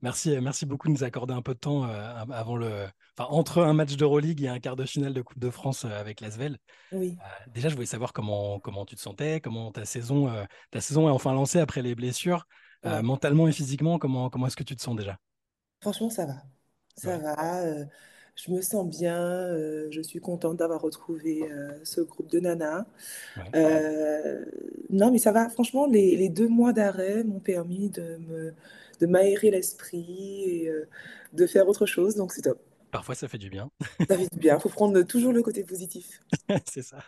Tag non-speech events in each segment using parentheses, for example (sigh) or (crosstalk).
Merci, merci beaucoup de nous accorder un peu de temps euh, avant le, enfin, entre un match d'Euroleague et un quart de finale de Coupe de France euh, avec l'Asvel. Oui. Euh, déjà, je voulais savoir comment, comment tu te sentais, comment ta saison, euh, ta saison est enfin lancée après les blessures. Euh, mentalement et physiquement, comment, comment est-ce que tu te sens déjà? Franchement, ça va. Ça Ouais, va. euh, je me sens bien. euh, je suis contente d'avoir retrouvé euh, ce groupe de nanas. ouais. Euh, non, mais ça va. Franchement, les, les deux mois d'arrêt m'ont permis de me, de m'aérer l'esprit et euh, de faire autre chose. Donc, c'est top. Parfois, ça fait du bien. (laughs) Ça fait du bien. Il faut prendre toujours le côté positif. (laughs) C'est ça.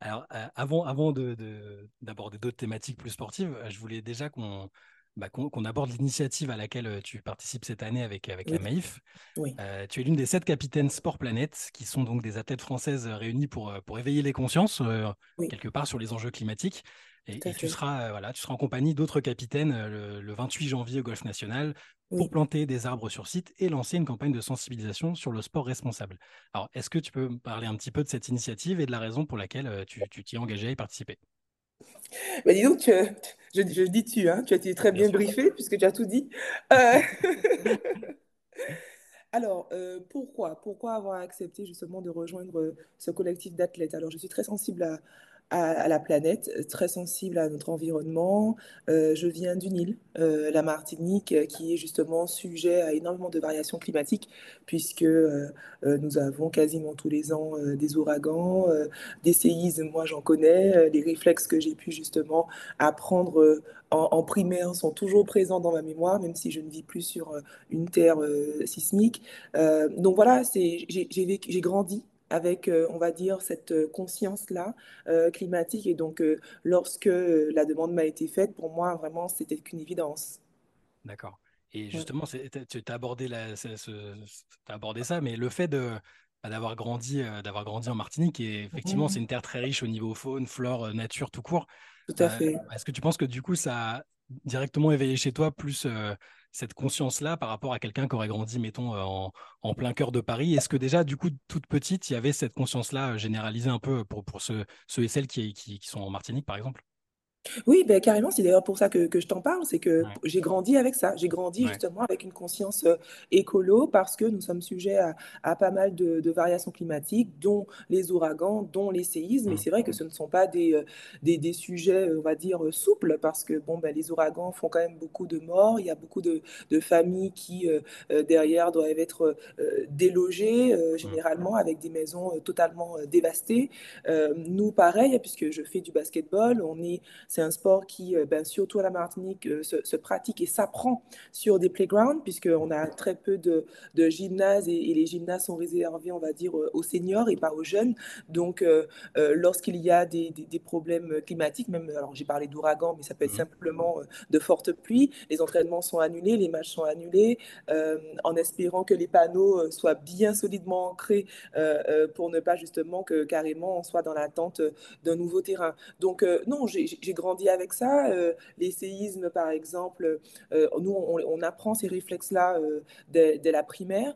Alors, euh, avant, avant de, de- d'aborder d'autres thématiques plus sportives, euh, je voulais déjà qu'on bah, qu'on, aborde l'initiative à laquelle tu participes cette année avec, avec la oui, Euh, tu es l'une des sept capitaines Sport Planète, qui sont donc des athlètes françaises réunies pour, pour éveiller les consciences, euh, oui, quelque part, sur les enjeux climatiques. Et, tu seras, euh, voilà, tu seras en compagnie d'autres capitaines euh, le, le 28 janvier au Golfe National pour planter des arbres sur site et lancer une campagne de sensibilisation sur le sport responsable. Alors, est-ce que tu peux me parler un petit peu de cette initiative et de la raison pour laquelle euh, tu t'y es engagé à y participer? Bah, dis donc, tu- je, je dis tu, hein, tu as été très Bien briefé puisque tu as tout dit. Euh, (laughs) Alors, euh, pourquoi? Pourquoi avoir accepté justement de rejoindre ce collectif d'athlètes? Alors, je suis très sensible à, à- la planète, euh, très sensible à notre environnement. Euh, je viens d'une île, euh, la Martinique, qui est justement sujet à énormément de variations climatiques, puisque nous avons quasiment tous les ans des ouragans, des séismes, moi j'en connais. Les réflexes que j'ai pu justement apprendre en, en primaire sont toujours présents dans ma mémoire, même si je ne vis plus sur une terre sismique. Donc voilà, j'ai grandi avec, euh, on va dire, cette euh, conscience-là euh, climatique. Et donc, lorsque la demande m'a été faite, pour moi, vraiment, c'était qu'une évidence. D'accord. Et justement, c'est- tu as abordé, la- ce- ce- t'as abordé ça, mais le fait de, bah, d'avoir grandi, d'avoir grandi en Martinique, et effectivement, c'est Mhm. une terre très riche au niveau faune, flore, nature, tout court. Tout à Euh, fait. est-ce que tu penses que du coup, ça a directement éveillé chez toi plus euh, cette conscience-là par rapport à quelqu'un qui aurait grandi, mettons, euh, en, plein cœur de Paris? Est-ce que déjà, du coup, toute petite, il y avait cette conscience-là euh, généralisée un peu pour, ceux, et celles qui sont en Martinique, par exemple? Oui, ben, carrément, c'est d'ailleurs pour ça que, que je t'en parle, c'est que Ouais, j'ai grandi avec ça. J'ai grandi ouais, justement avec une conscience euh, écolo parce que nous sommes sujets à, à pas mal de, de variations climatiques, dont les ouragans, dont les séismes. Et mm, c'est vrai que ce ne sont pas des, euh, des, des sujets, euh, on va dire, euh, souples parce que bon, ben, les ouragans font quand même beaucoup de morts. Il y a beaucoup de, de familles qui, euh, euh, derrière, doivent être euh, délogées, euh, mm, généralement avec des maisons euh, totalement euh, dévastées. Euh, nous, pareil, puisque je fais du basketball, on est c'est un sport qui, euh, ben, surtout à la Martinique, euh, se, se pratique et s'apprend sur des playgrounds, puisqu'on a très peu de, de gymnases et, et les gymnases sont réservés, on va dire, euh, aux seniors et pas aux jeunes. Donc, euh, lorsqu'il y a des, des- des problèmes climatiques, même, alors j'ai parlé d'ouragan, mais ça peut être mm, simplement de fortes pluies, les entraînements sont annulés, les matchs sont annulés, euh, en espérant que les panneaux soient bien solidement ancrés euh, pour ne pas justement que carrément on soit dans l'attente d'un nouveau terrain. Donc, non, j'ai j'ai grandi avec ça. Euh, les séismes, par exemple, euh, nous, on, on apprend ces réflexes-là euh, dès, dès la primaire.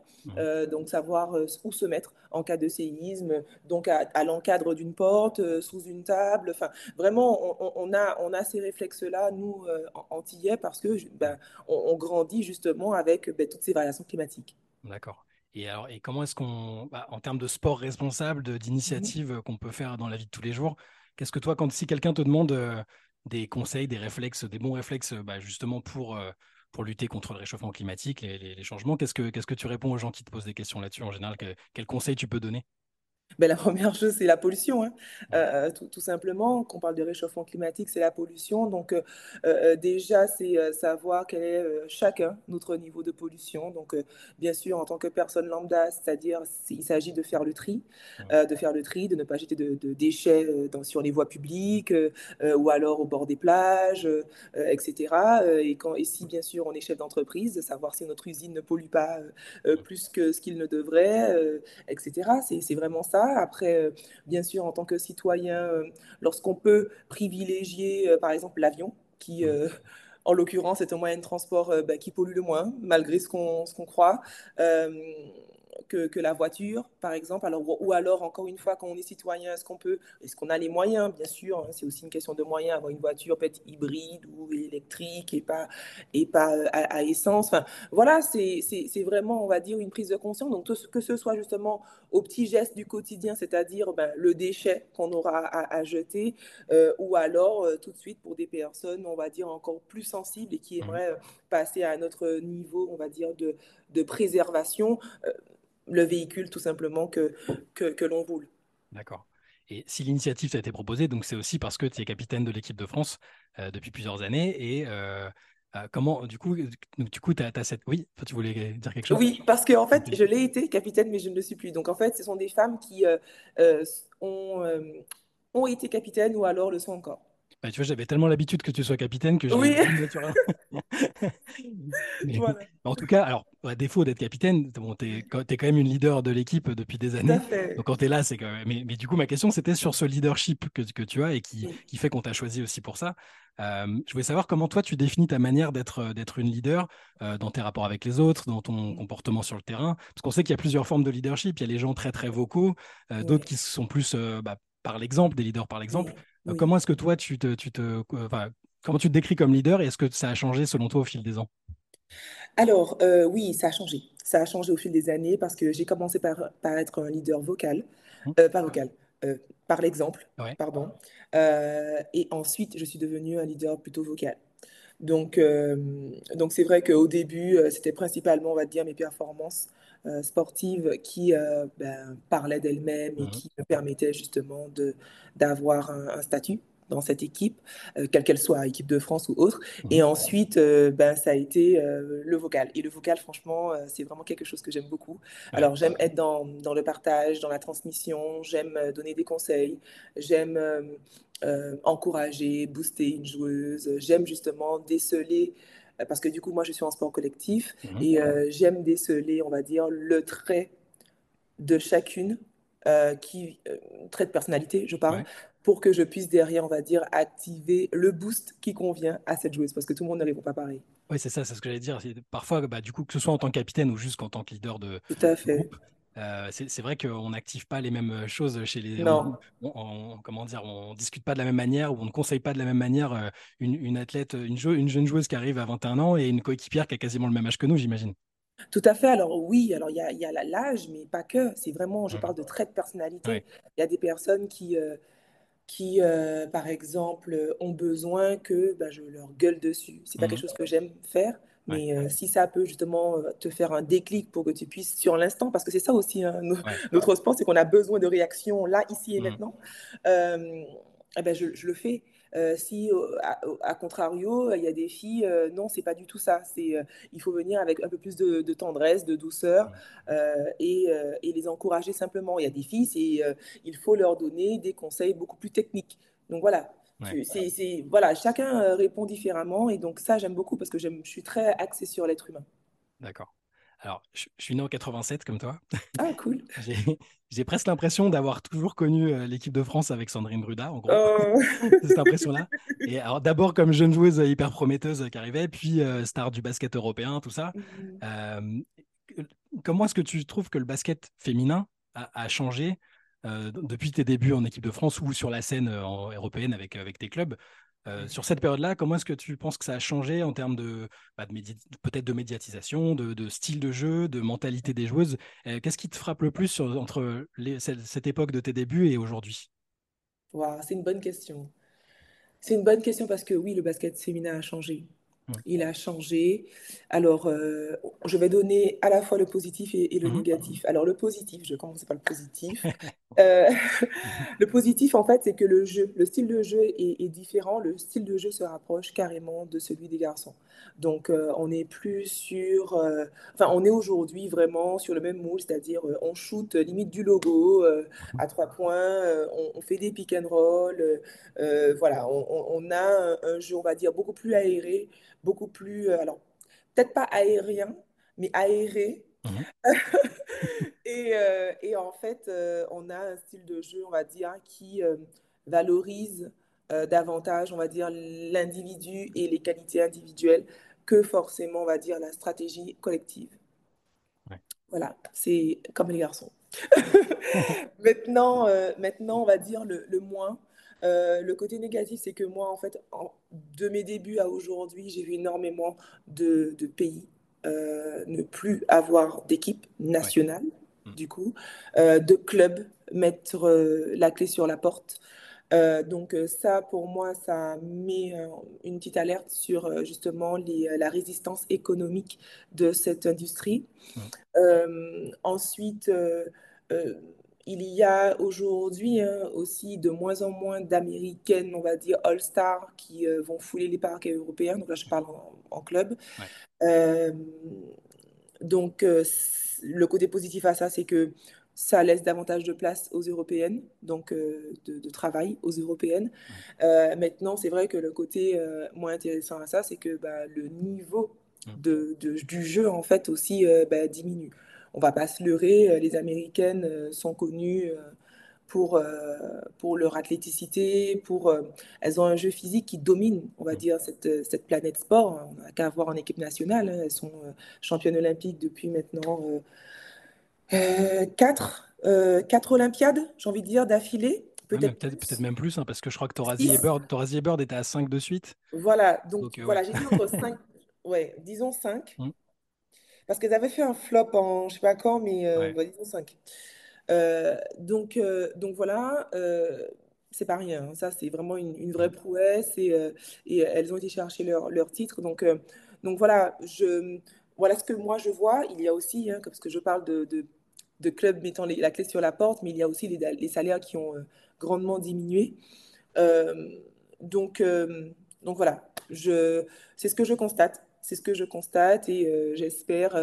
donc, savoir où se mettre en cas de séisme, donc à, à l'encadre d'une porte, sous une table. Enfin, vraiment, on, on a, on a ces réflexes-là, nous, euh, antillais, parce que ben, on, on grandit justement avec ben, toutes ces variations climatiques. D'accord. Et alors, et comment est-ce qu'on, bah, en termes de sport responsable, Mhm. d'initiatives qu'on peut faire dans la vie de tous les jours, qu'est-ce que toi, quand si quelqu'un te demande euh, des conseils, des réflexes, des bons réflexes, euh, bah, justement pour, euh, pour lutter contre le réchauffement climatique, les, les- changements, qu'est-ce que, tu réponds aux gens qui te posent des questions là-dessus en général? Que- quels conseils tu peux donner? Ben, la (laughs) première chose, c'est la pollution. hein. Ouais. Euh, tout, tout simplement, qu'on parle de réchauffement climatique, c'est la pollution. Donc, euh, euh, déjà, c'est euh, savoir quel est euh, chacun notre niveau de pollution. Donc, euh, bien sûr, en tant que personne lambda, c'est-à-dire, c'est- il s'agit de faire le tri, euh, de faire le tri, de ne pas jeter de, de déchets euh, dans- sur les voies publiques euh, euh, ou alors au bord des plages, euh, euh, etc. Euh, et, quand, et si, bien sûr, on est chef d'entreprise, de savoir si notre usine ne pollue pas euh, euh, plus que ce qu'il ne devrait. euh, etc. C'est vraiment ça. Après, euh, bien sûr, en tant que citoyen, euh, lorsqu'on peut privilégier, euh, par exemple, l'avion, qui, (laughs) en l'occurrence, est un moyen de transport bah, qui pollue le moins, malgré ce qu'on qu'on croit. Que, que, la voiture, par exemple. Alors, ou alors, encore une fois, quand on est citoyen, est-ce qu'on peut, est-ce qu'on a les moyens, bien sûr, hein, c'est aussi une question de moyens, avoir une voiture peut-être hybride ou électrique et pas, et pas euh, à, à essence. Enfin, voilà, c'est vraiment, on va dire, une prise de conscience. Donc, que ce soit justement aux petits gestes du quotidien, c'est-à-dire ben, le déchet qu'on aura à, à jeter, euh, ou alors euh, tout de suite pour des personnes, on va dire, encore plus sensibles et qui mmh. aimeraient passer à un autre niveau, on va dire, de, de préservation, le véhicule tout simplement que, que, que l'on roule. D'accord. Et si l'initiative a été proposée, donc c'est aussi parce que tu es capitaine de l'équipe de France euh, depuis plusieurs années. Et euh, euh, comment, du coup, du coup, tu as, as, cette. Oui, tu voulais dire quelque chose? Oui, parce qu'en en fait, je l'ai été capitaine, mais je ne le suis plus. Donc en fait, ce sont des femmes qui ont, ont été capitaines ou alors le sont encore. Bah, tu vois, j'avais tellement l'habitude que tu sois capitaine que j'ai oui. (laughs) voilà. En tout cas, alors, à défaut d'être capitaine, bon, tu es, es, quand même une leader de l'équipe depuis des années. Donc, quand tu es là, c'est quand même. Mais, mais, du coup, ma question, c'était sur ce leadership que, que tu as et qui, qui fait qu'on t'a choisi aussi pour ça. Euh, je voulais savoir comment toi, tu définis ta manière d'être une leader euh, dans tes rapports avec les autres, dans ton comportement sur le terrain. Parce qu'on sait qu'il y a plusieurs formes de leadership. Il y a les gens très, très vocaux, euh, d'autres qui sont plus bah, par l'exemple, des leaders par l'exemple. Oui. Comment est-ce que toi, tu te, tu te, enfin, comment tu te décris comme leader et est-ce que ça a changé selon toi au fil des ans? Alors, euh, oui, ça a changé. Ça a changé au fil des années parce que j'ai commencé par, par, être un leader vocal, mmh. euh, pas vocal, euh, par l'exemple, ouais. pardon. et ensuite, je suis devenue un leader plutôt vocal. Donc, euh, donc c'est vrai qu'au début, c'était principalement, on va dire, mes performances euh, sportives qui euh, ben, parlaient d'elles-mêmes et mmh. qui me permettaient justement d'avoir un, un, statut dans cette équipe, euh, quelle qu'elle soit, équipe de France ou autre. Mmh. Et ensuite, euh, ben, ça a été euh, le vocal. Et le vocal, franchement, c'est vraiment quelque chose que j'aime beaucoup. Alors, j'aime être dans, dans, le partage, dans la transmission, j'aime donner des conseils, j'aime encourager, booster une joueuse, j'aime justement déceler parce que du coup, moi, je suis en sport collectif mmh. et euh, j'aime déceler, on va dire, le trait de chacune, euh, qui, euh, trait de personnalité, je parle, ouais. pour que je puisse derrière, on va dire, activer le boost qui convient à cette joueuse, parce que tout le monde ne répond pas pareil. Oui, c'est ça, c'est ce que j'allais dire. Parfois, bah, du coup, que ce soit en tant que capitaine ou juste en tant que leader de, tout à fait. groupe, euh, c'est vrai qu'on n'active pas les mêmes choses chez les. Non. On, on, comment dire, on discute pas de la même manière ou on ne conseille pas de la même manière euh, une, une, athlète, une, jeu, une, jeune joueuse qui arrive à 21 ans et une coéquipière qui a quasiment le même âge que nous, j'imagine. Tout à fait. Alors oui, alors il y a, y a l'âge, mais pas que. C'est vraiment, je parle de traits de personnalité. Il y a des personnes qui, euh, qui euh, par exemple, ont besoin que bah, je leur gueule dessus. C'est pas mmh. quelque chose que j'aime faire. Mais euh, si ça peut justement euh, te faire un déclic pour que tu puisses, sur l'instant, parce que c'est ça aussi hein, no ouais. notre sport, c'est qu'on a besoin de réactions là, ici et mmh. maintenant, euh, eh ben je, je, le fais. Euh, si, à, à, contrario, il y a des filles, euh, non, c'est pas du tout ça. C'est, euh, il faut venir avec un peu plus de, de tendresse, de douceur et, et, les encourager simplement. Il y a des filles, c'est, il faut leur donner des conseils beaucoup plus techniques. Donc voilà, Ouais. C'est, c'est, voilà, chacun euh, répond différemment et donc ça j'aime beaucoup parce que je suis très axée sur l'être humain. D'accord. Alors, je, je, suis né en 87 comme toi. Ah, cool. (laughs) j'ai, j'ai presque l'impression d'avoir toujours connu euh, l'équipe de France avec Sandrine Bruda, en gros. Oh. (laughs) cette impression-là. Et alors, d'abord comme jeune joueuse hyper prometteuse qui arrivait, puis euh, star du basket européen, tout ça. Mm-hmm. Euh, comment est-ce que tu trouves que le basket féminin a, a changé euh, depuis tes débuts en équipe de France ou sur la scène euh, européenne avec, avec tes clubs. Euh, sur cette période-là, comment est-ce que tu penses que ça a changé en termes de, bah, de peut-être de médiatisation, de, de, style de jeu, de mentalité des joueuses euh, Qu'est-ce qui te frappe le plus sur, entre les, cette, époque de tes débuts et aujourd'hui? Wow, C'est une bonne question. C'est une bonne question parce que oui, le basket féminin a changé. Il a changé. Alors, euh, je vais donner à la fois le positif et, et le mmh. négatif. Alors, le positif, je commence par le positif. (laughs) euh, (laughs) le positif, en fait, c'est que le jeu, le style de jeu est, est, différent. Le style de jeu se rapproche carrément de celui des garçons. Donc, euh, on n'est plus sur. Euh, enfin, on est aujourd'hui vraiment sur le même moule, c'est-à-dire euh, on shoot limite du logo à trois points, on, on, fait des pick and roll. voilà, on, on, a un, un, jeu, on va dire, beaucoup plus aéré beaucoup plus, alors peut-être pas aérien, mais aéré. Mmh. (laughs) et, et, en fait, on a un style de jeu, on va dire, qui valorise euh, davantage, on va dire, l'individu et les qualités individuelles que forcément, on va dire, la stratégie collective. Ouais. Voilà, c'est comme les garçons. (laughs) Maintenant, euh, maintenant, on va dire le, le moins. Euh, le côté négatif, c'est que moi, en fait, en- de mes débuts à aujourd'hui, j'ai vu énormément de, de pays euh, ne plus avoir d'équipe nationale, Mm. du coup, euh, de clubs mettre la clé sur la porte. Euh, donc euh, ça, pour moi, ça met euh, une petite alerte sur euh, justement les, la résistance économique de cette industrie. Ensuite, il y a aujourd'hui hein, aussi de moins en moins d'Américaines, on va dire All-Stars, qui vont fouler les parquets européens. Donc là, je parle en, en club. Ouais. Donc, le côté positif à ça, c'est que ça laisse davantage de place aux Européennes, donc euh, de, de travail aux Européennes. Euh, maintenant, c'est vrai que le côté euh, moins intéressant à ça, c'est que bah, le niveau de, de- du jeu, en fait, aussi bah, diminue. On va pas se leurrer, les Américaines sont connues pour, pour leur athléticité, pour, elles ont un jeu physique qui domine, on va dire, cette, cette planète sport. On n'a qu'à voir en équipe nationale. hein. Elles sont championnes olympiques depuis maintenant euh, quatre, euh, quatre Olympiades, j'ai envie de dire, d'affilée, peut-être peut-être plus. même plus, hein, parce que je crois que Torazi et. Bird, Torazi et Bird étaient à 5 de suite. Voilà, donc Donc, euh, ouais. voilà, j'ai dit (laughs) entre cinq, ouais, disons cinq, Mm. parce qu'elles avaient fait un flop en je sais pas quand, mais euh, Ouais. disons cinq. Euh, donc, donc voilà, c'est pas rien. hein. Ça, c'est vraiment une, une vraie Mm. prouesse et, et elles ont été chercher leur, leur titre. Donc, donc voilà, je, voilà ce que moi je vois. Il y a aussi, hein, parce que je parle de, de, de clubs mettant la clé sur la porte, mais il y a aussi les, salaires qui ont euh, grandement diminué. Euh, donc, euh, donc voilà, c'est ce que je constate. C'est ce que je constate et j'espère,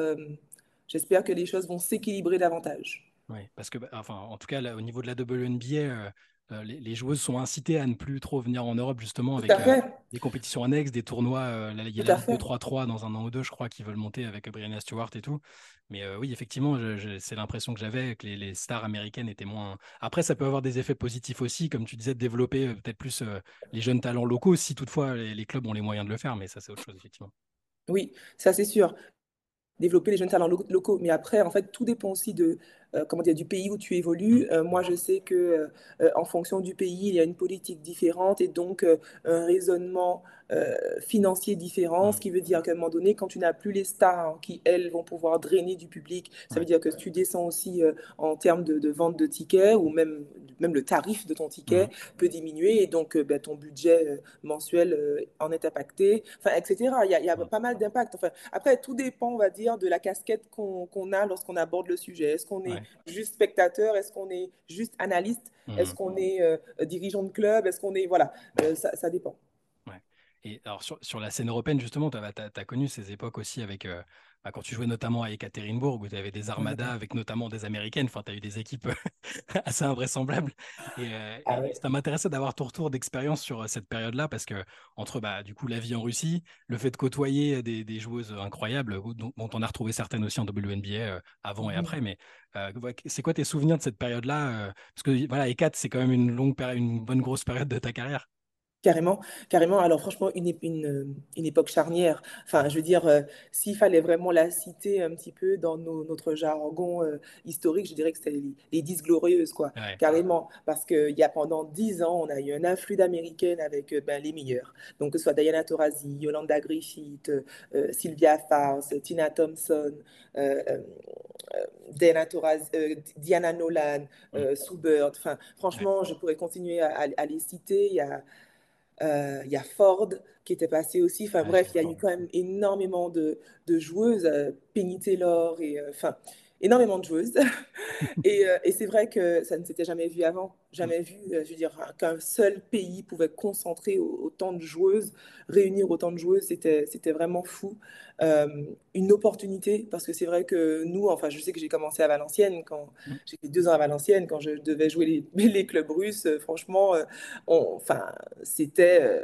j'espère que les choses vont s'équilibrer davantage. Oui, parce que, bah, enfin, en tout cas, au niveau de la WNBA, euh, euh, les, les joueuses sont incitées à ne plus trop venir en Europe, justement, avec euh, des compétitions annexes, des tournois. euh, là, il y a la à Ligue de fait. 3-3 dans un an ou deux, je crois, qui veulent monter avec Brianna Stewart et tout. Mais oui, effectivement, c'est l'impression que j'avais que les, les stars américaines étaient moins. Après, ça peut avoir des effets positifs aussi, comme tu disais, de développer peut-être plus les jeunes talents locaux, si toutefois les, les clubs ont les moyens de le faire, mais ça, c'est autre chose, effectivement. Oui, ça c'est sûr. développer les jeunes talents lo- locaux. Mais après, en fait, tout dépend aussi de, comment dire, du pays où tu Mm, évolues. Euh, moi, je sais que euh, euh, en fonction du pays, il y a une politique différente et donc euh, un raisonnement euh, financier différent, ce mm, qui veut dire qu'à un moment donné, quand tu n'as plus les stars qui, elles, vont pouvoir drainer du public, ça veut dire que tu descends aussi euh, en termes de, de vente de tickets ou même, même le tarif de ton mm, ticket peut diminuer et donc euh, ben, ton budget euh, mensuel euh, en est impacté, enfin, etc. Il y a, il y a mm, pas mal d'impacts. Enfin, après, tout dépend, on va dire, de la casquette qu'on a lorsqu'on aborde le sujet. Est-ce qu'on est ouais, juste spectateur? Est-ce qu'on est juste analyste? Est-ce mm. qu'on est euh, dirigeant de club? Est-ce qu'on est... Voilà, Euh, ça, ça dépend. Ouais. Et alors sur, sur la scène européenne, justement, tu as, connu ces époques aussi avec, euh, quand tu jouais notamment à Ekaterinbourg, où tu avais des armadas avec notamment des Américaines, enfin, tu as eu des équipes (laughs) assez invraisemblables. Et, euh, Ah ouais. ça m'intéressait d'avoir ton retour d'expérience sur euh, cette période-là, parce que entre bah, du coup la vie en Russie, le fait de côtoyer des, des joueuses incroyables, euh, dont, dont on a retrouvé certaines aussi en WNBA euh, avant et après, mais euh, c'est quoi tes souvenirs de cette période-là? euh, Parce que voilà, Ekat, c'est quand même une longue période, une bonne grosse période de ta carrière. Carrément, carrément. Alors franchement, une, ép- une, euh, une époque charnière. Enfin, je veux dire, euh, s'il fallait vraiment la citer un petit peu dans nos- notre jargon euh, historique, je dirais que c'était les, les Dix Glorieuses, quoi. Ouais. Carrément. Parce qu'il y a pendant dix ans, on a eu un afflux d'Américaines avec euh, ben, les meilleures. Donc, que ce soit Diana Taurasi, Yolanda Griffith, euh, euh, Sylvia Fowles, Tina Thompson, euh, euh, euh, Diana Taurasi, euh, Diana Nolan, Mm. euh, Sue Bird. Enfin, Ouais. franchement, je pourrais continuer à, à- à les citer. Il y a il y a Ford qui était passé aussi. Enfin bref, il y a eu quand même énormément de, de joueuses, euh, Penny Taylor, et euh, enfin énormément de joueuses. (laughs) Et, euh, et c'est vrai que ça ne s'était jamais vu avant. Jamais vu, euh, je veux dire, qu'un seul pays pouvait concentrer au- autant de joueuses, réunir autant de joueuses, c'était, c'était vraiment fou. Euh, une opportunité, parce que c'est vrai que nous, enfin, je sais que j'ai commencé à Valenciennes, quand Mm. j'ai fait deux ans à Valenciennes, quand je devais jouer les, (laughs) les clubs russes, franchement, on- enfin, c'était,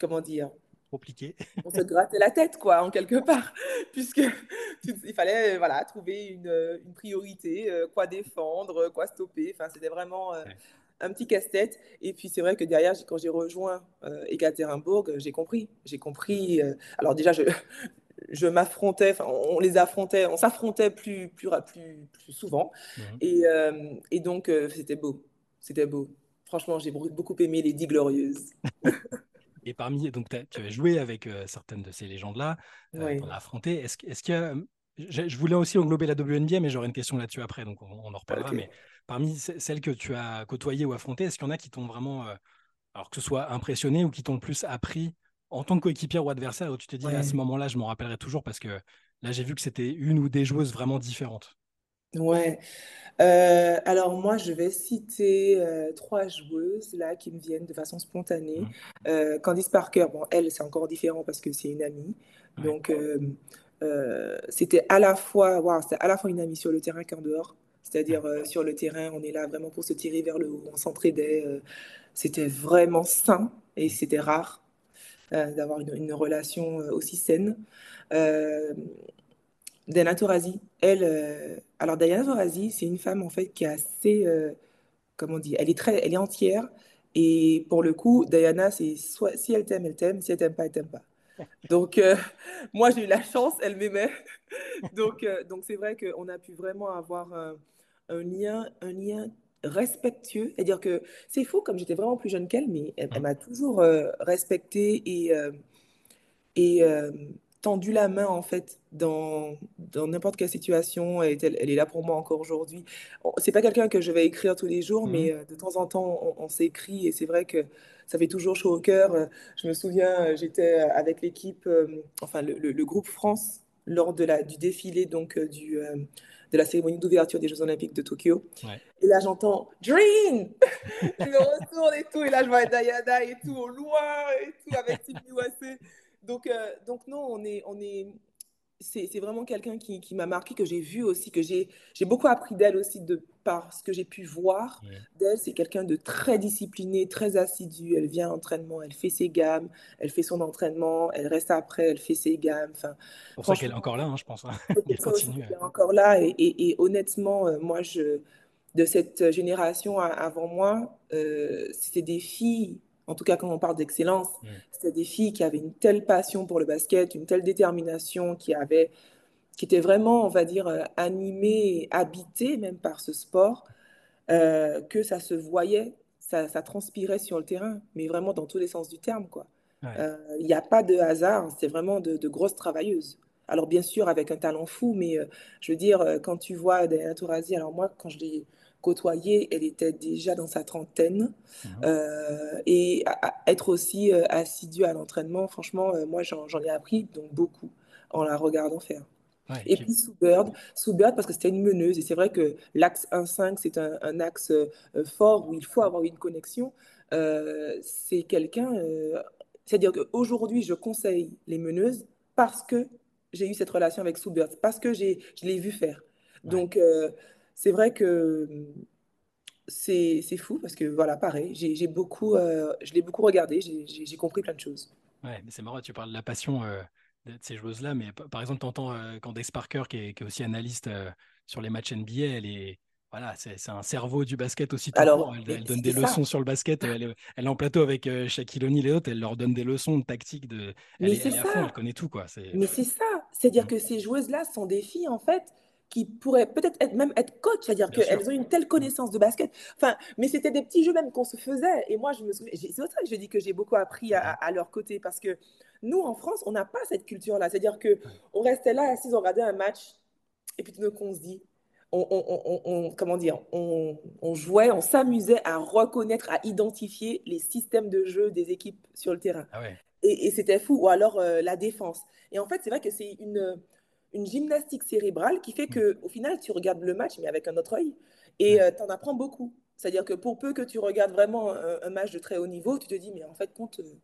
comment dire, Compliqué. (laughs) on se grattait la tête, quoi, en quelque part, (laughs) puisque (laughs) il fallait, euh, voilà, trouver une, euh, une priorité, euh, quoi défendre, quoi stopper. Enfin, c'était vraiment euh, Ouais. un petit casse-tête. Et puis, c'est vrai que derrière, quand j'ai rejoint euh, Ekaterinbourg, j'ai compris. J'ai compris. alors déjà, je, je m'affrontais, on les affrontait, on s'affrontait plus, plus, plus, plus souvent. Mhm. Et, euh, et donc, euh, c'était beau. C'était beau. Franchement, j'ai beaucoup aimé les Dix Glorieuses. Et parmi, donc tu avais joué avec euh, certaines de ces légendes-là, euh, Oui. en as affronté. Est-ce, est-ce qu'il y a, je, je voulais aussi englober la WNBA, mais j'aurais une question là-dessus après, donc on, on en reparlera. Mais parmi ce- celles que tu as côtoyées ou affrontées, est-ce qu'il y en a qui t'ont vraiment, euh, alors que ce soit impressionné ou qui t'ont le plus appris en tant que coéquipière ou adversaire, où tu te dis à ce moment-là, je m'en rappellerai toujours parce que là, j'ai vu que c'était une ou des joueuses vraiment différentes? Ouais. Euh, alors moi, je vais citer euh, trois joueuses là qui me viennent de façon spontanée. Mhm. Euh, Candice Parker, bon, elle, c'est encore différent parce que c'est une amie. Ouais. Donc, euh, euh, c'était à la fois, waouh, c'était à la fois une amie sur le terrain qu'en dehors. C'est-à-dire, euh, sur le terrain, on est là vraiment pour se tirer vers le haut, on s'entraidait. euh, c'était vraiment sain et Mhm. c'était rare euh, d'avoir une, une relation euh, aussi saine. Euh, Diana Taurasi, elle, euh, alors Diana Taurasi, c'est une femme en fait qui est assez, euh, comment on dit, elle est très, elle est entière. Et pour le coup, Diana, c'est soit si elle t'aime, elle t'aime, si elle t'aime pas, elle t'aime pas. (laughs) Donc euh, (laughs) moi j'ai eu la chance, elle m'aimait. (laughs) Donc euh, donc c'est vrai qu'on a pu vraiment avoir un, un lien, un lien respectueux. C'est-à-dire que c'est fou, comme j'étais vraiment plus jeune qu'elle, mais elle, elle m'a toujours euh, respectée et euh, et tendu la main en fait dans dans n'importe quelle situation. Elle, est- elle est là pour moi encore aujourd'hui. C'est pas quelqu'un que je vais écrire tous les jours, mais euh, de temps en temps on, on s'écrit et c'est vrai que ça fait toujours chaud au cœur. Je me souviens, euh, j'étais euh, avec l'équipe, euh, enfin le, le- le groupe France lors de la, du défilé donc du euh, de la cérémonie d'ouverture des Jeux Olympiques de Tokyo. Ouais. Et là, j'entends Dream! (laughs) Je me retourne et tout, et là, je vois Diana et tout, au loin et tout, avec Team USA. Donc, euh, donc non, on est, on est, c'est, c'est vraiment quelqu'un qui, qui m'a marqué, que j'ai vu aussi, que j'ai, j'ai beaucoup appris d'elle aussi de par ce que j'ai pu voir d'elle. C'est quelqu'un de très discipliné, très assidu. Elle vient à l'entraînement, elle fait ses gammes, elle fait son entraînement, elle reste après, elle fait ses gammes. Enfin, C'est pour ça qu'elle est encore là, hein, je pense. hein. Elle continue. qu'elle est encore là. Et, et- et honnêtement, euh, moi, je, de cette génération avant moi, euh, c'était des filles, en tout cas quand on parle d'excellence, Mhm. c'était des filles qui avaient une telle passion pour le basket, une telle détermination, qui avaient, qui étaient vraiment, on va dire, euh, animées, habitées même par ce sport, euh, que ça se voyait, ça, ça transpirait sur le terrain, mais vraiment dans tous les sens du terme, quoi. Ouais. Euh, Il n'y a pas de hasard, c'est vraiment de, de grosses travailleuses. Alors bien sûr avec un talent fou, mais euh, je veux dire, quand tu vois Diana Taurasi, alors moi quand je l'ai côtoyée, elle était déjà dans sa trentaine, Mhm. euh, et à- à- être aussi euh, assidue à l'entraînement, franchement, euh, moi j'en ai appris donc beaucoup en la regardant faire. Ouais. Et puis, sous Bird, sous Bird parce que c'était une meneuse. Et c'est vrai que l'axe 1-5, c'est un, un axe fort où il faut avoir une connexion. Euh, c'est quelqu'un. euh, c'est-à-dire qu'aujourd'hui, je conseille les meneuses parce que j'ai eu cette relation avec Sue Bird, parce que je l'ai vu faire. ouais. Donc, euh, c'est vrai que c'est, c'est fou parce que, voilà, pareil, j'ai, beaucoup, euh, je l'ai beaucoup regardé, j'ai, compris plein de choses. Ouais, mais c'est marrant, tu parles de la passion euh, de ces joueuses-là, mais par exemple, tu entends Candace Parker, qui est, qui est aussi analyste euh, sur les matchs NBA, elle est, voilà, c'est un cerveau du basket aussi tout. Alors, Elle, donne des ça. leçons sur le basket. Elle, est- elle est en plateau avec euh, Shaquille O'Neal et autres. Elle leur donne des leçons de tactique. De, elle Mais est, elle est à fond, elle ça. connaît tout, quoi. C'est, Mais c'est ça, c'est-à-dire Mm. que ces joueuses-là sont des filles, en fait, qui pourraient peut-être être, même être coach, c'est-à-dire qu'elles ont une telle connaissance de basket. Enfin, mais c'était des petits jeux même qu'on se faisait. Et moi, je me souviens, c'est pour ça que je dis que j'ai beaucoup appris à, à leur côté, parce que nous, en France, on n'a pas cette culture-là. C'est-à-dire que on restait là, assis, on regardait un match, et puis tout d'un coup, on se dit, on, on- on- on- comment dire, on, on jouait, on s'amusait à reconnaître, à identifier les systèmes de jeu des équipes sur le terrain. Ah ouais. Et, et c'était fou. Ou alors euh, la défense. Et en fait, c'est vrai que c'est une, une gymnastique cérébrale qui fait Mm. que au final, tu regardes le match, mais avec un autre œil. Et Ouais. tu en apprends beaucoup. C'est-à-dire que pour peu que tu regardes vraiment un, un match de très haut niveau, tu te dis, mais en fait, compte, euh,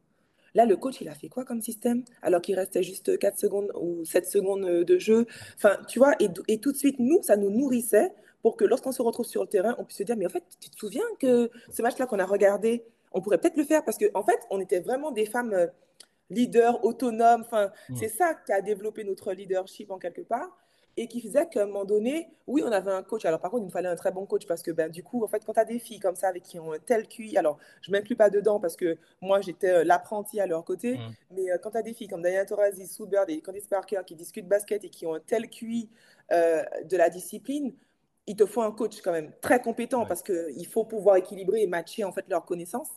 là, le coach, il a fait quoi comme système? Alors qu'il restait juste 4 secondes ou 7 secondes euh, de jeu. Enfin, tu vois, et, et tout de suite, nous, ça nous nourrissait pour que lorsqu'on se retrouve sur le terrain, on puisse se dire, mais en fait, tu te souviens que ce match-là qu'on a regardé, on pourrait peut-être le faire parce qu'en en fait, on était vraiment des femmes. Leader autonome. Enfin, Mm. c'est ça qui a développé notre leadership en quelque part et qui faisait qu'à un moment donné, oui, on avait un coach. Alors, par contre, il nous fallait un très bon coach parce que, ben, du coup, en fait, quand tu as des filles comme ça avec qui ont un tel QI, alors, je ne m'inclus pas dedans parce que moi, j'étais euh, l'apprentie à leur côté, Mm. mais euh, quand tu as des filles comme Diana Taurasi, Sue Bird et Candice Parker qui discutent basket et qui ont un tel QI euh, de la discipline, il te faut un coach quand même très compétent Ouais. parce qu'il faut pouvoir équilibrer et matcher en fait leurs connaissances.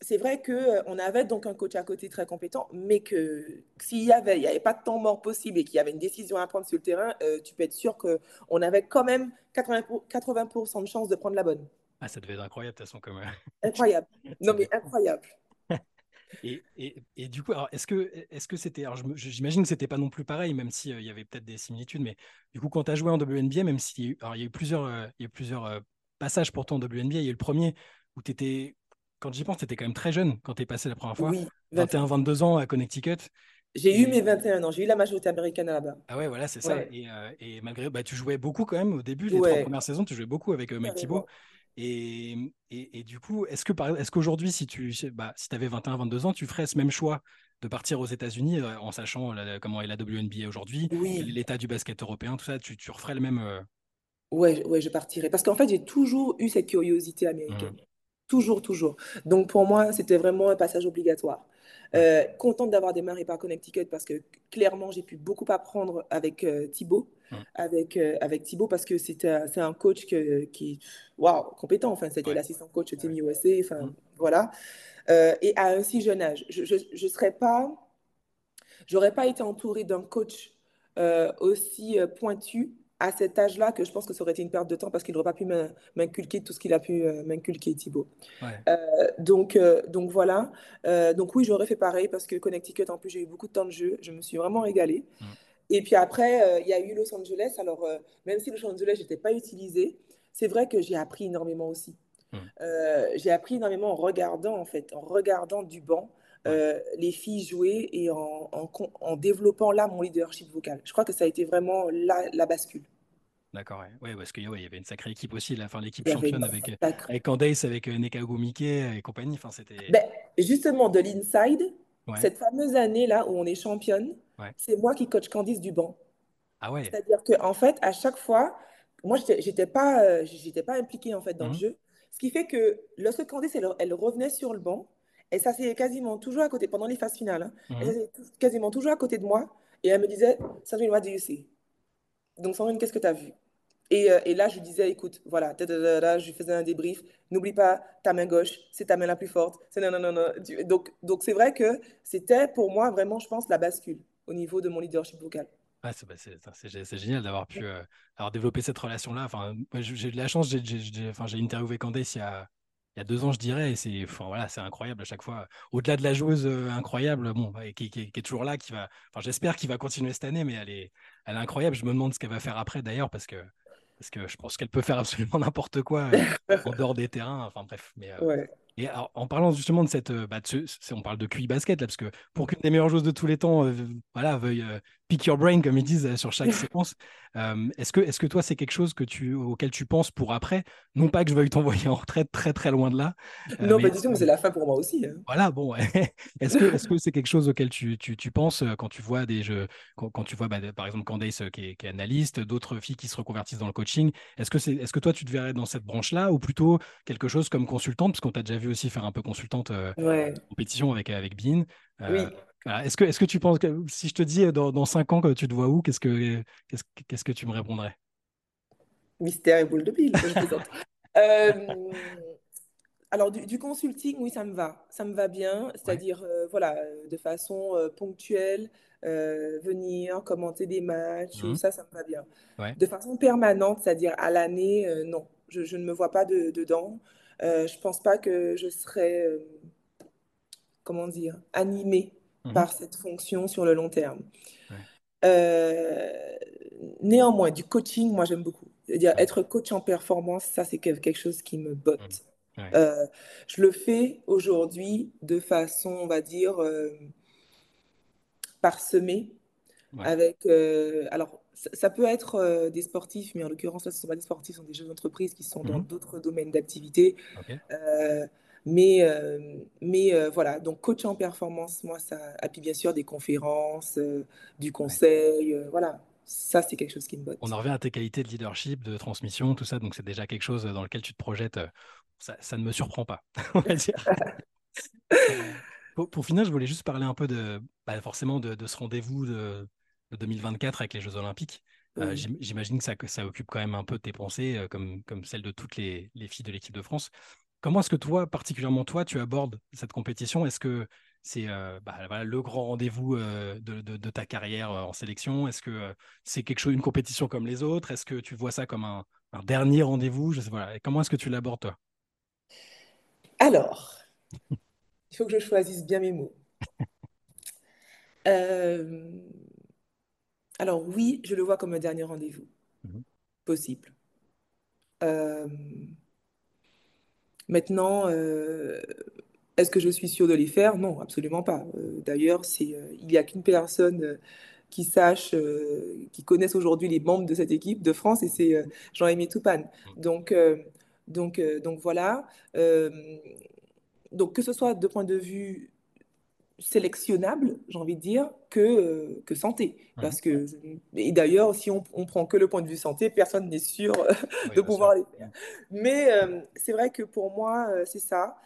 Euh, c'est vrai qu'on avait donc un coach à côté très compétent, mais que s'il y avait, il n'y avait pas de temps mort possible et qu'il y avait une décision à prendre sur le terrain, euh, tu peux être sûr qu'on avait quand même 80%, 80 de chances de prendre la bonne. Ah, ça devait être incroyable, de toute façon, comme. euh, (laughs) Incroyable. Non, mais incroyable. (laughs) Et, et, et du coup, alors, est-ce que est-ce que c'était. J'imagine que c'était pas non plus pareil, même s'il il y avait peut-être des similitudes, mais du coup, quand tu as joué en WNBA, même s'il y a eu, alors, il y a eu plusieurs, euh, il y a eu plusieurs euh, passages pour toi en WNBA, il y a eu le premier où tu étais. Quand j'y pense, tu étais quand même très jeune quand tu es passé la première fois. Oui, 21. 21-22 ans à Connecticut. J'ai eu Et, mes 21 ans, j'ai eu la majorité américaine là-bas. ah ouais, voilà, c'est ça. Ouais, Et, euh, et malgré, bah, tu jouais beaucoup quand même au début, les trois ouais, premières saisons, tu jouais beaucoup avec euh, Mike Thibault. Et, et, du coup, est-ce que est-ce qu'aujourd'hui, si tu bah, si avais 21-22 ans, tu ferais ce même choix de partir aux États-Unis euh, en sachant la- comment est la WNBA aujourd'hui, est Oui, l'état du basket européen, tout ça, tu, tu referais le même. euh, ouais, ouais, je partirai. Parce qu'en fait, j'ai toujours eu cette curiosité américaine. Toujours, toujours. Donc pour moi, c'était vraiment un passage obligatoire. Euh, contente d'avoir démarré par Connecticut parce que clairement, j'ai pu beaucoup apprendre avec euh, Thibaut, avec, euh, avec Thibaut parce que c'est un coach que- qui est waouh, compétent. Enfin, c'était ouais, l'assistant coach de ouais, Team USA. Enfin, voilà. Euh, et à un si jeune âge, je ne serais pas, j'aurais pas été entourée d'un coach aussi pointu à cet âge-là que je pense que ça aurait été une perte de temps parce qu'il n'aurait pas pu m'in- m'inculquer tout ce qu'il a pu euh, m'inculquer, Thibaut. ouais, Euh, donc, euh, donc voilà. Euh, donc oui, j'aurais fait pareil parce que Connecticut, en plus, j'ai eu beaucoup de temps de jeu. Je me suis vraiment régalée. hum, Et puis après, il y a eu Los Angeles. Alors, même si Los Angeles n'était pas utilisé, c'est vrai que j'ai appris énormément aussi. Euh, j'ai appris énormément en regardant, en fait, en regardant du banc, ouais. euh, les filles jouer et en, en con- en développant là mon leadership vocal. Je crois que ça a été vraiment la, la bascule. D'accord, ouais. Ouais, parce qu'il ouais, y avait une sacrée équipe aussi, la fin, l'équipe championne avec, sacrée avec Candace, avec euh, Neka Ogumike et compagnie. Enfin, c'était. Ben, justement, de l'inside, Ouais, cette fameuse année-là où on est championne, c'est moi qui coach Candice Duban. Ah ouais. C'est-à-dire que en fait, à chaque fois, moi, j'étais j'étais pas, euh, j'étais pas impliquée en fait dans le Mhm, jeu. Ce qui fait que lorsque Candice, elle, elle revenait sur le banc, et ça c'est quasiment toujours à côté, pendant les phases finales, hein, elle mhm. quasiment toujours à côté de moi, et elle me disait, Sandrine, what do you see? Donc, Sandrine, qu'est-ce que tu as vu? Et, euh, et là, je lui disais, écoute, voilà, ta, ta, je lui faisais un débrief. N'oublie pas, ta main gauche, c'est ta main la plus forte. C'est non, non, non, Donc, donc c'est vrai que c'était pour moi vraiment, je pense, la bascule au niveau de mon leadership vocal. Ouais, c'est bah, c'est- génial d'avoir pu euh, avoir développé cette relation-là. Enfin, j'ai de la chance, j'ai interviewé Candace il y a, il y a deux ans, je dirais, et c'est enfin, voilà, c'est incroyable à chaque fois. Au-delà de la joueuse euh, incroyable, bon, et qui, qui- qui est toujours là, qui va, enfin, j'espère qu'il va continuer cette année, mais elle est, elle est incroyable. Je me demande ce qu'elle va faire après d'ailleurs, parce que, parce que je pense qu'elle peut faire absolument (laughs) n'importe quoi euh, (laughs) en dehors des terrains. Enfin bref, mais euh, Ouais. et alors, en parlant justement de cette, bah, de ce- c'est- on parle de QI basket là, parce que pour qu'une des meilleures joueuses de tous les temps, voilà, veuille pick your brain comme ils disent euh, sur chaque séquence, euh, est-ce que, est-ce que toi c'est quelque chose que tu, auquel tu penses pour après? Non pas que je veuille t'envoyer en retraite très très loin de là, euh, Non, mais est-ce tout, que, c'est la fin pour moi aussi. hein. voilà, bon. (laughs) Est-ce que, est-ce que c'est quelque chose auquel tu, tu, tu penses quand tu vois des jeux, quand, quand tu vois bah, par exemple Candace qui est, qui est analyste, d'autres filles qui se reconvertissent dans le coaching, est-ce que c'est, est-ce que toi tu te verrais dans cette branche-là ou plutôt quelque chose comme consultante, parce qu'on t'a déjà vu aussi faire un peu consultante euh, Ouais. compétition avec, avec Bean. Oui. Voilà. Est-ce que, est-ce que tu penses que si je te dis dans, dans 5 ans que tu te vois où, qu'est-ce que, qu'est-ce, qu'est-ce que tu me répondrais? Mystère et boule de plaisante. (laughs) Euh, alors, du, du consulting, oui, ça me va. Ça me va bien. Ouais. C'est-à-dire, euh, voilà, de façon euh, ponctuelle, venir commenter des matchs, Mhm. ça, ça me va bien. Ouais. De façon permanente, c'est-à-dire à l'année, non. Je, je ne me vois pas de- dedans. Je pense pas que je serais, comment dire, animée Mhm. par cette fonction sur le long terme. Ouais. Euh, néanmoins, du coaching, moi j'aime beaucoup. C'est-à-dire être coach en performance, ça c'est que- quelque chose qui me Mhm. botte. Ouais. Euh, je le fais aujourd'hui de façon, on va dire, euh, parsemée Ouais. avec... euh, alors, ça, ça peut être des sportifs, mais en l'occurrence, là, ce ne sont pas des sportifs, ce sont des jeunes entreprises qui sont dans Mhm. d'autres domaines d'activité. Ok. Mais, euh, mais euh, voilà, donc coach en performance, moi, ça, et puis bien sûr des conférences, euh, du conseil, voilà, ça c'est quelque chose qui me On botte. en revient à tes qualités de leadership, de transmission, tout ça, donc c'est déjà quelque chose dans lequel tu te projettes. Ça, ça ne me surprend pas, (laughs) on va dire. (laughs) Pour, pour finir, je voulais juste parler un peu de, bah, forcément de, de ce rendez-vous de, de 2024 avec les Jeux Olympiques. Euh, j'imagine que ça, que ça occupe quand même un peu tes pensées, euh, comme, comme celle de toutes les, les filles de l'équipe de France. Comment est-ce que toi, particulièrement toi, tu abordes cette compétition? Est-ce que c'est euh, bah, voilà, le grand rendez-vous euh, de, de- de ta carrière euh, en sélection? Est-ce que c'est quelque chose, une compétition comme les autres? Est-ce que tu vois ça comme un, un dernier rendez-vous? Je sais, voilà. Et comment est-ce que tu l'abordes, toi? Alors, il faut que je choisisse bien mes mots. (laughs) Alors oui, je le vois comme un dernier rendez-vous Mhm. possible. Maintenant, euh, est-ce que je suis sûre de les faire? Non, absolument pas. Euh, d'ailleurs, c'est, euh, il n'y a qu'une personne qui sache, qui connaisse aujourd'hui les membres de cette équipe de France, et c'est Jean-Aimé Toupane. Donc, euh, donc, euh, donc voilà. Donc que ce soit de point de vue sélectionnable, j'ai envie de dire, que, euh, que santé. Mhm. Parce que, et d'ailleurs, si on, on prend que le point de vue santé, personne n'est sûr Oui, de sûr. pouvoir les faire. Mhm. Mais euh, c'est vrai que pour moi, euh, c'est ça.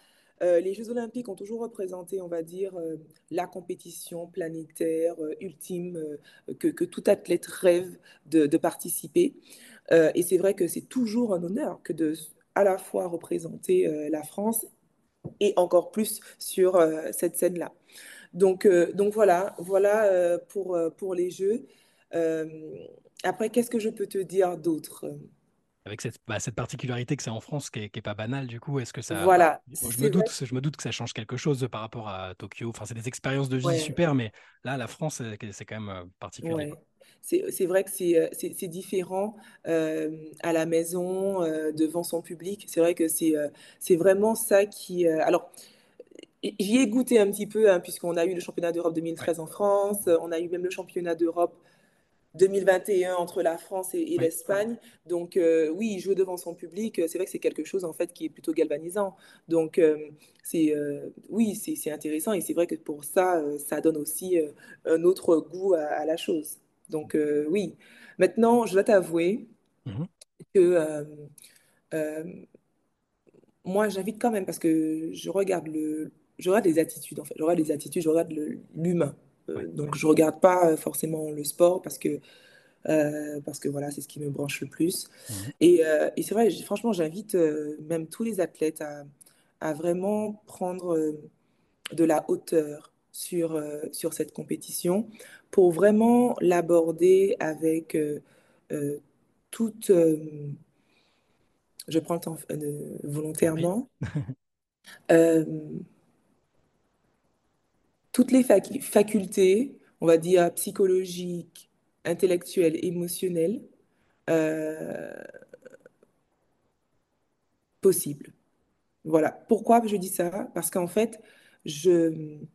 Euh, les Jeux Olympiques ont toujours représenté, on va dire, euh, la compétition planétaire euh, ultime euh, que, que, tout athlète rêve de, de participer. Euh, et c'est vrai que c'est toujours un honneur que de à la fois représenter euh, la France et encore plus sur euh, cette scène-là. Donc, euh, donc voilà, voilà euh, pour, euh, pour les jeux. Après, qu'est-ce que je peux te dire d'autre? avec cette, bah, cette particularité que c'est en France qui est, qui est pas banale, du coup, est-ce que ça. Voilà, Bon, je me doute, vrai. je me doute que ça change quelque chose par rapport à Tokyo. Enfin, c'est des expériences de vie Ouais, super, mais là, la France, c'est quand même particulier, ouais. C'est, vrai que c'est, différent euh, à la maison, euh, devant son public. C'est vrai que c'est, euh, vraiment ça qui... alors, j'y ai goûté un petit peu, hein, puisqu'on a eu le championnat d'Europe Ouais. 2013 en France, on a eu même le championnat d'Europe 2021 entre la France et, et Oui. l'Espagne. Donc euh, oui, jouer devant son public, c'est vrai que c'est quelque chose en fait qui est plutôt galvanisant. Donc euh, c'est euh, oui, c'est intéressant et c'est vrai que pour ça, ça donne aussi un autre goût à, à la chose. Donc oui. Maintenant, je dois t'avouer Mhm. que moi, j'invite quand même parce que je regarde le, je regarde les attitudes en fait. Je regarde les attitudes, je regarde l'humain. Euh, donc je regarde pas euh, forcément le sport parce que euh, parce que voilà, c'est ce qui me branche le plus. Mhm. Et, euh, et c'est vrai, franchement, j'invite même tous les athlètes à, à vraiment prendre de la hauteur sur, sur cette compétition pour vraiment l'aborder avec toute, je prends le temps volontairement, toutes les fac- facultés, on va dire psychologiques, intellectuelles, émotionnelles, euh, possibles. Voilà. Pourquoi je dis ça? Parce qu'en fait, il,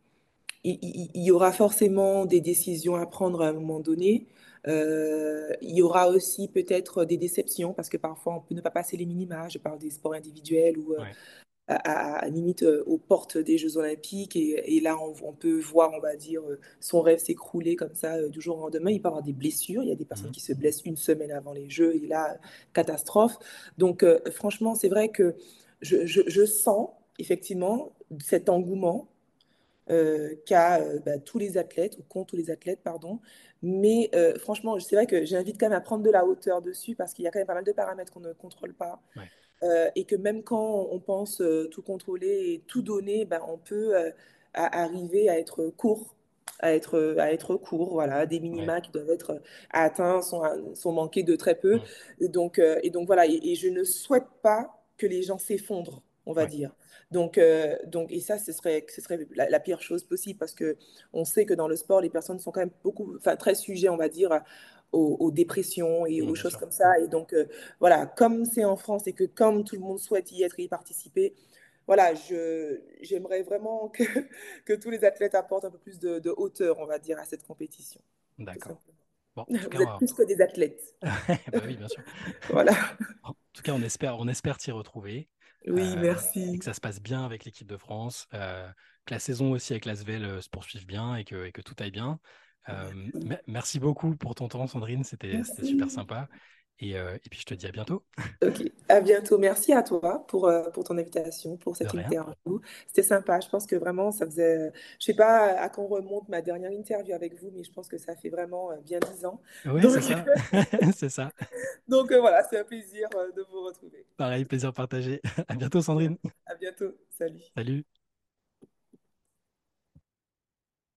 y aura forcément des décisions à prendre à un moment donné. Euh, il y aura aussi peut-être des déceptions parce que parfois on peut ne pas passer les minima. Je parle des sports individuels ou euh. À, à- limite euh, aux portes des Jeux Olympiques et, et là on, on peut voir, on va dire, euh, son rêve s'écrouler comme ça euh, du jour au lendemain. Il peut avoir des blessures. Il y a des personnes Mhm. qui se blessent une semaine avant les Jeux et là, catastrophe. Donc euh, franchement, c'est vrai que je, je- je sens effectivement cet engouement euh, euh, bah, tous les athlètes, ou qu'ont tous les athlètes, pardon. Mais euh, franchement, c'est vrai que j'invite quand même à prendre de la hauteur dessus parce qu'il y a quand même pas mal de paramètres qu'on ne contrôle pas. Ouais. Euh, et que même quand on pense euh, tout contrôler et tout donner, ben, on peut euh, à- arriver à être court, à être, à être court, voilà, des Ouais. minima qui doivent être atteints sont, sont manqués de très peu. Mhm. Et donc, euh, et donc voilà, et, et je ne souhaite pas que les gens s'effondrent, on va Ouais. dire. Donc, euh, donc, et ça, ce serait, ce serait la, la pire chose possible parce que on sait que dans le sport, les personnes sont quand même beaucoup, enfin, très sujets, on va dire, aux, aux dépressions et aux choses sûr. comme ça. Et donc, euh, voilà, comme c'est en France et que comme tout le monde souhaite y être et y participer, voilà, j'aimerais vraiment que, (laughs) que tous les athlètes apportent un peu plus de, de hauteur, on va dire, à cette compétition, D'accord. Bon, (laughs) cas, Vous êtes on- plus que des athlètes. (laughs) bah oui, bien sûr. Voilà. En tout cas, on espère, on espère t'y retrouver. Oui, euh, et merci. que ça se passe bien avec l'équipe de France, euh, que la saison aussi avec l'Asvel se poursuive bien et que, et que tout aille bien. Euh, Merci. me- merci beaucoup pour ton temps, Sandrine, c'était super sympa. Et, euh, et puis je te dis à bientôt. Ok, à bientôt. Merci à toi pour, euh, pour ton invitation, pour cette interview. C'était sympa. Je pense que vraiment, ça faisait. Je sais pas à quand remonte ma dernière interview avec vous, mais je pense que ça fait vraiment euh, bien dix ans. Oui, c'est ça. (laughs) (laughs) C'est ça. donc euh, voilà, c'est un plaisir de vous retrouver. Pareil, plaisir partagé. À bientôt, Sandrine. À bientôt. Salut. Salut.